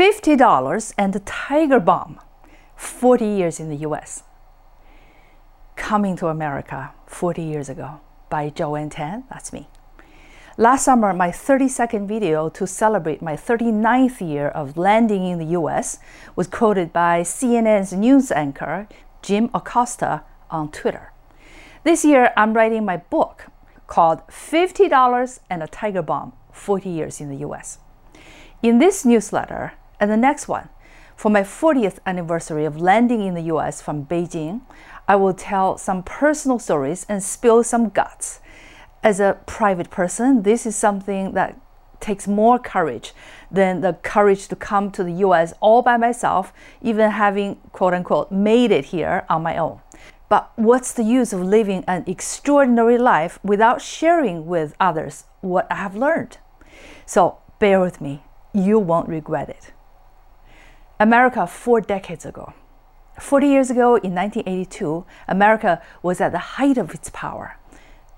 $50 and the Tiger Balm, 40 years in the US. Coming to America 40 years ago by Joanne Tan, that's me. Last summer, my 30 second video to celebrate my 39th year of landing in the US was quoted by CNN's news anchor, Jim Acosta, on Twitter. This year, I'm writing my book called $50 and a Tiger Balm 40 Years in the US. In this newsletter and the next one, for my 40th anniversary of landing in the US from Beijing, I will tell some personal stories and spill some guts. As a private person, this is something that takes more courage than the courage to come to the US all by myself, even having quote unquote made it here on my own. But what's the use of living an extraordinary life without sharing with others what I have learned? So bear with me you won't regret it. America four decades ago. 40 years ago, in 1982, America was at the height of its power.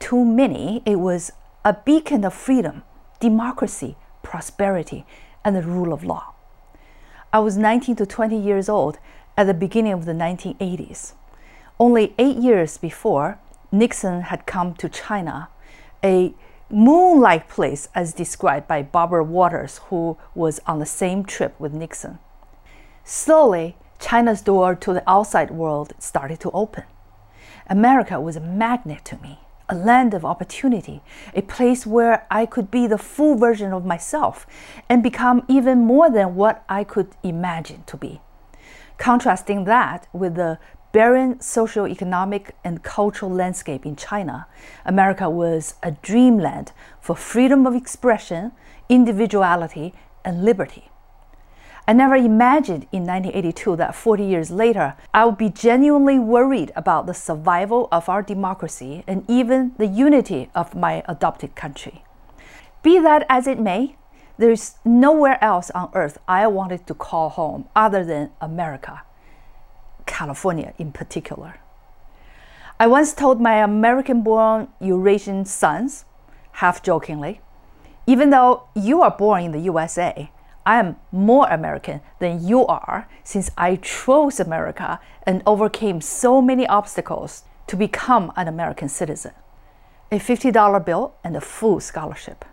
To many, it was a beacon of freedom, democracy, prosperity, and the rule of law. I was 19 to 20 years old at the beginning of the 1980s. Only eight years before, Nixon had come to China, a moon-like place as described by Barbara Walters, who was on the same trip with Nixon. Slowly, China's door to the outside world started to open. America was a magnet to me, a land of opportunity, a place where I could be the full version of myself and become even more than what I could imagine to be. Contrasting that with the barren socio-economic and cultural landscape in China, America was a dreamland for freedom of expression, individuality, and liberty. I never imagined in 1982 that 40 years later, I would be genuinely worried about the survival of our democracy and even the unity of my adopted country. Be that as it may, there's nowhere else on earth I wanted to call home other than America. California in particular. I once told my American born Eurasian sons, half jokingly, even though you are born in the USA, I am more American than you are since I chose America and overcame so many obstacles to become an American citizen. A $50 bill and a full scholarship.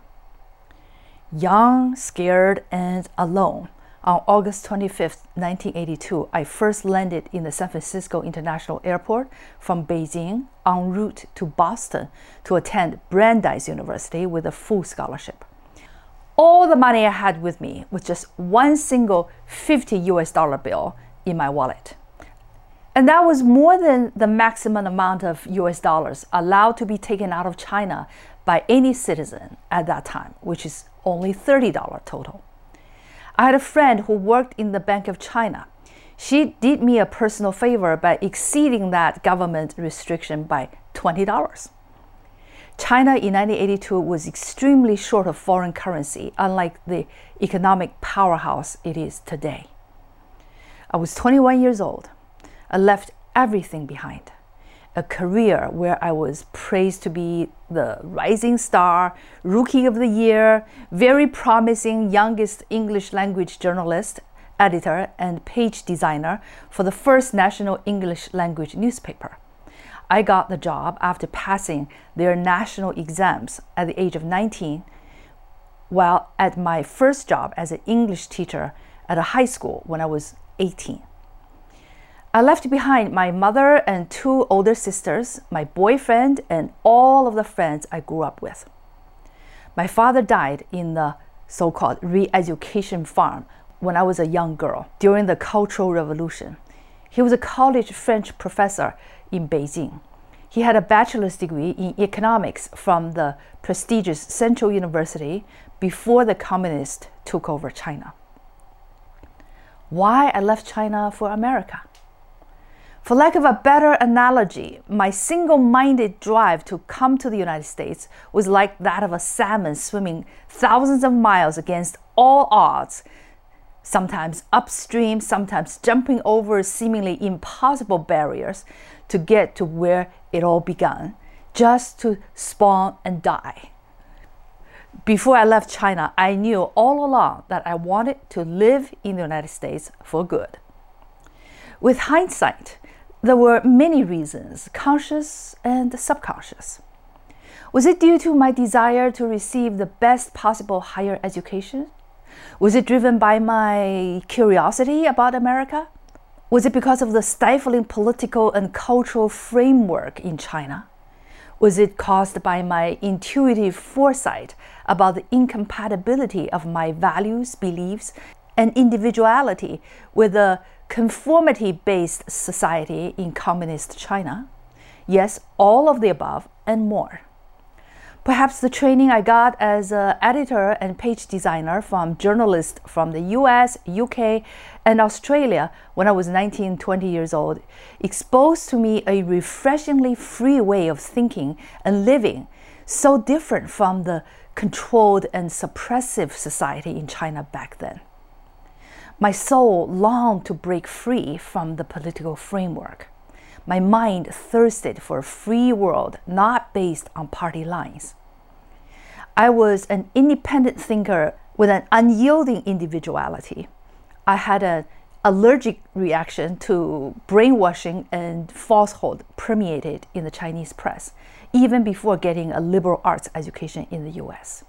Young, scared, and alone, on August 25, 1982, I first landed in the San Francisco International Airport from Beijing en route to Boston to attend Brandeis University with a full scholarship. All the money I had with me was just one single 50 US dollar bill in my wallet. And that was more than the maximum amount of US dollars allowed to be taken out of China by any citizen at that time, which is only $30 total. I had a friend who worked in the Bank of China. She did me a personal favor by exceeding that government restriction by $20. China in 1982 was extremely short of foreign currency, unlike the economic powerhouse it is today. I was 21 years old. I left everything behind a career where I was praised to be the rising star, rookie of the year, very promising youngest English language journalist, editor, and page designer for the first national English language newspaper. I got the job after passing their national exams at the age of 19, while at my first job as an English teacher at a high school when I was 18. I left behind my mother and two older sisters, my boyfriend, and all of the friends I grew up with. My father died in the so called re education farm when I was a young girl during the Cultural Revolution. He was a college French professor in Beijing. He had a bachelor's degree in economics from the prestigious Central University before the communists took over China. Why I left China for America? For lack of a better analogy, my single minded drive to come to the United States was like that of a salmon swimming thousands of miles against all odds, sometimes upstream, sometimes jumping over seemingly impossible barriers to get to where it all began, just to spawn and die. Before I left China, I knew all along that I wanted to live in the United States for good. With hindsight, there were many reasons, conscious and subconscious. Was it due to my desire to receive the best possible higher education? Was it driven by my curiosity about America? Was it because of the stifling political and cultural framework in China? Was it caused by my intuitive foresight about the incompatibility of my values, beliefs, and individuality with a conformity based society in communist China? Yes, all of the above and more. Perhaps the training I got as an editor and page designer from journalists from the US, UK, and Australia when I was 19, 20 years old exposed to me a refreshingly free way of thinking and living, so different from the controlled and suppressive society in China back then. My soul longed to break free from the political framework. My mind thirsted for a free world not based on party lines. I was an independent thinker with an unyielding individuality. I had an allergic reaction to brainwashing and falsehood permeated in the Chinese press, even before getting a liberal arts education in the US.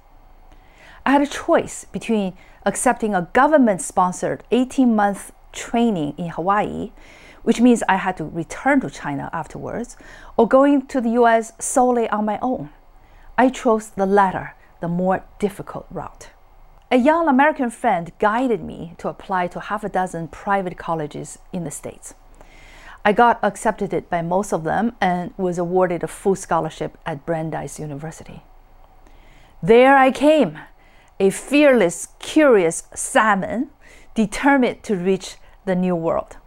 I had a choice between accepting a government sponsored 18 month training in Hawaii which means I had to return to China afterwards, or going to the US solely on my own. I chose the latter, the more difficult route. A young American friend guided me to apply to half a dozen private colleges in the States. I got accepted by most of them and was awarded a full scholarship at Brandeis University. There I came, a fearless, curious salmon, determined to reach the new world.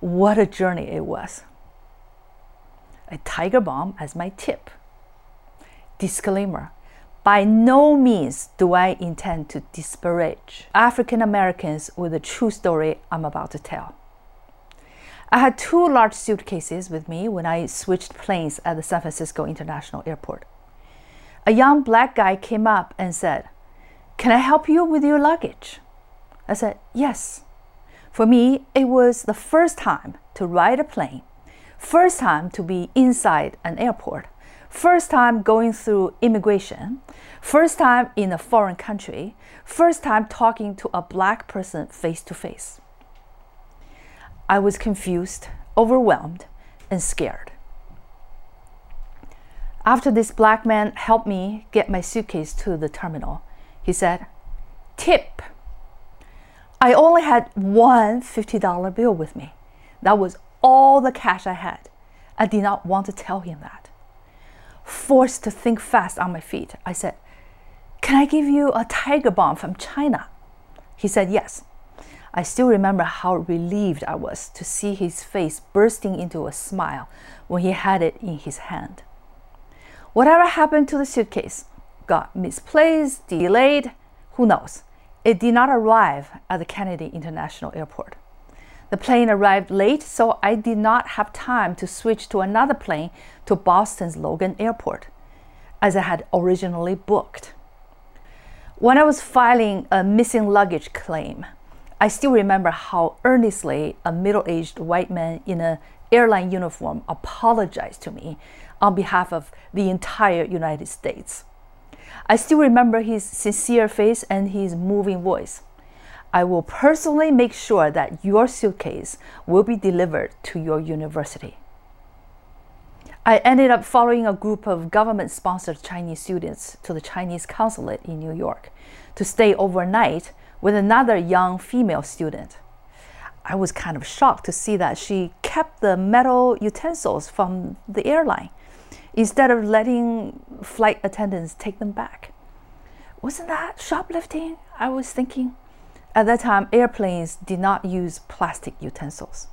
What a journey it was. A tiger balm as my tip. Disclaimer By no means do I intend to disparage African Americans with the true story I'm about to tell. I had two large suitcases with me when I switched planes at the San Francisco International Airport. A young black guy came up and said, Can I help you with your luggage? I said, Yes. For me, it was the first time to ride a plane, first time to be inside an airport, first time going through immigration, first time in a foreign country, first time talking to a black person face to face. I was confused, overwhelmed, and scared. After this black man helped me get my suitcase to the terminal, he said, Tip. I only had one $50 bill with me. That was all the cash I had. I did not want to tell him that. Forced to think fast on my feet, I said, Can I give you a tiger balm from China? He said yes. I still remember how relieved I was to see his face bursting into a smile when he had it in his hand. Whatever happened to the suitcase? Got misplaced, delayed, who knows? It did not arrive at the Kennedy International Airport. The plane arrived late, so I did not have time to switch to another plane to Boston's Logan Airport, as I had originally booked. When I was filing a missing luggage claim, I still remember how earnestly a middle aged white man in an airline uniform apologized to me on behalf of the entire United States. I still remember his sincere face and his moving voice. I will personally make sure that your suitcase will be delivered to your university. I ended up following a group of government sponsored Chinese students to the Chinese consulate in New York to stay overnight with another young female student. I was kind of shocked to see that she kept the metal utensils from the airline instead of letting flight attendants take them back. Wasn't that shoplifting? I was thinking. At that time, airplanes did not use plastic utensils.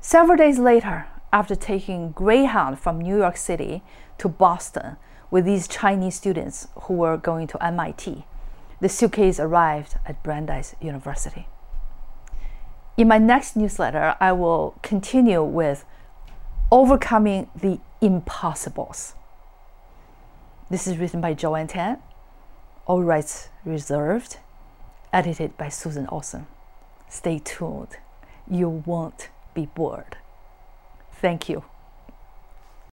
Several days later, after taking Greyhound from New York City to Boston with these Chinese students who were going to MIT, the suitcase arrived at Brandeis University. In my next newsletter, I will continue with overcoming the impossibles. This is written by Joanne Tan, all rights reserved, edited by Susan Olson. Stay tuned. You won't be bored. Thank you.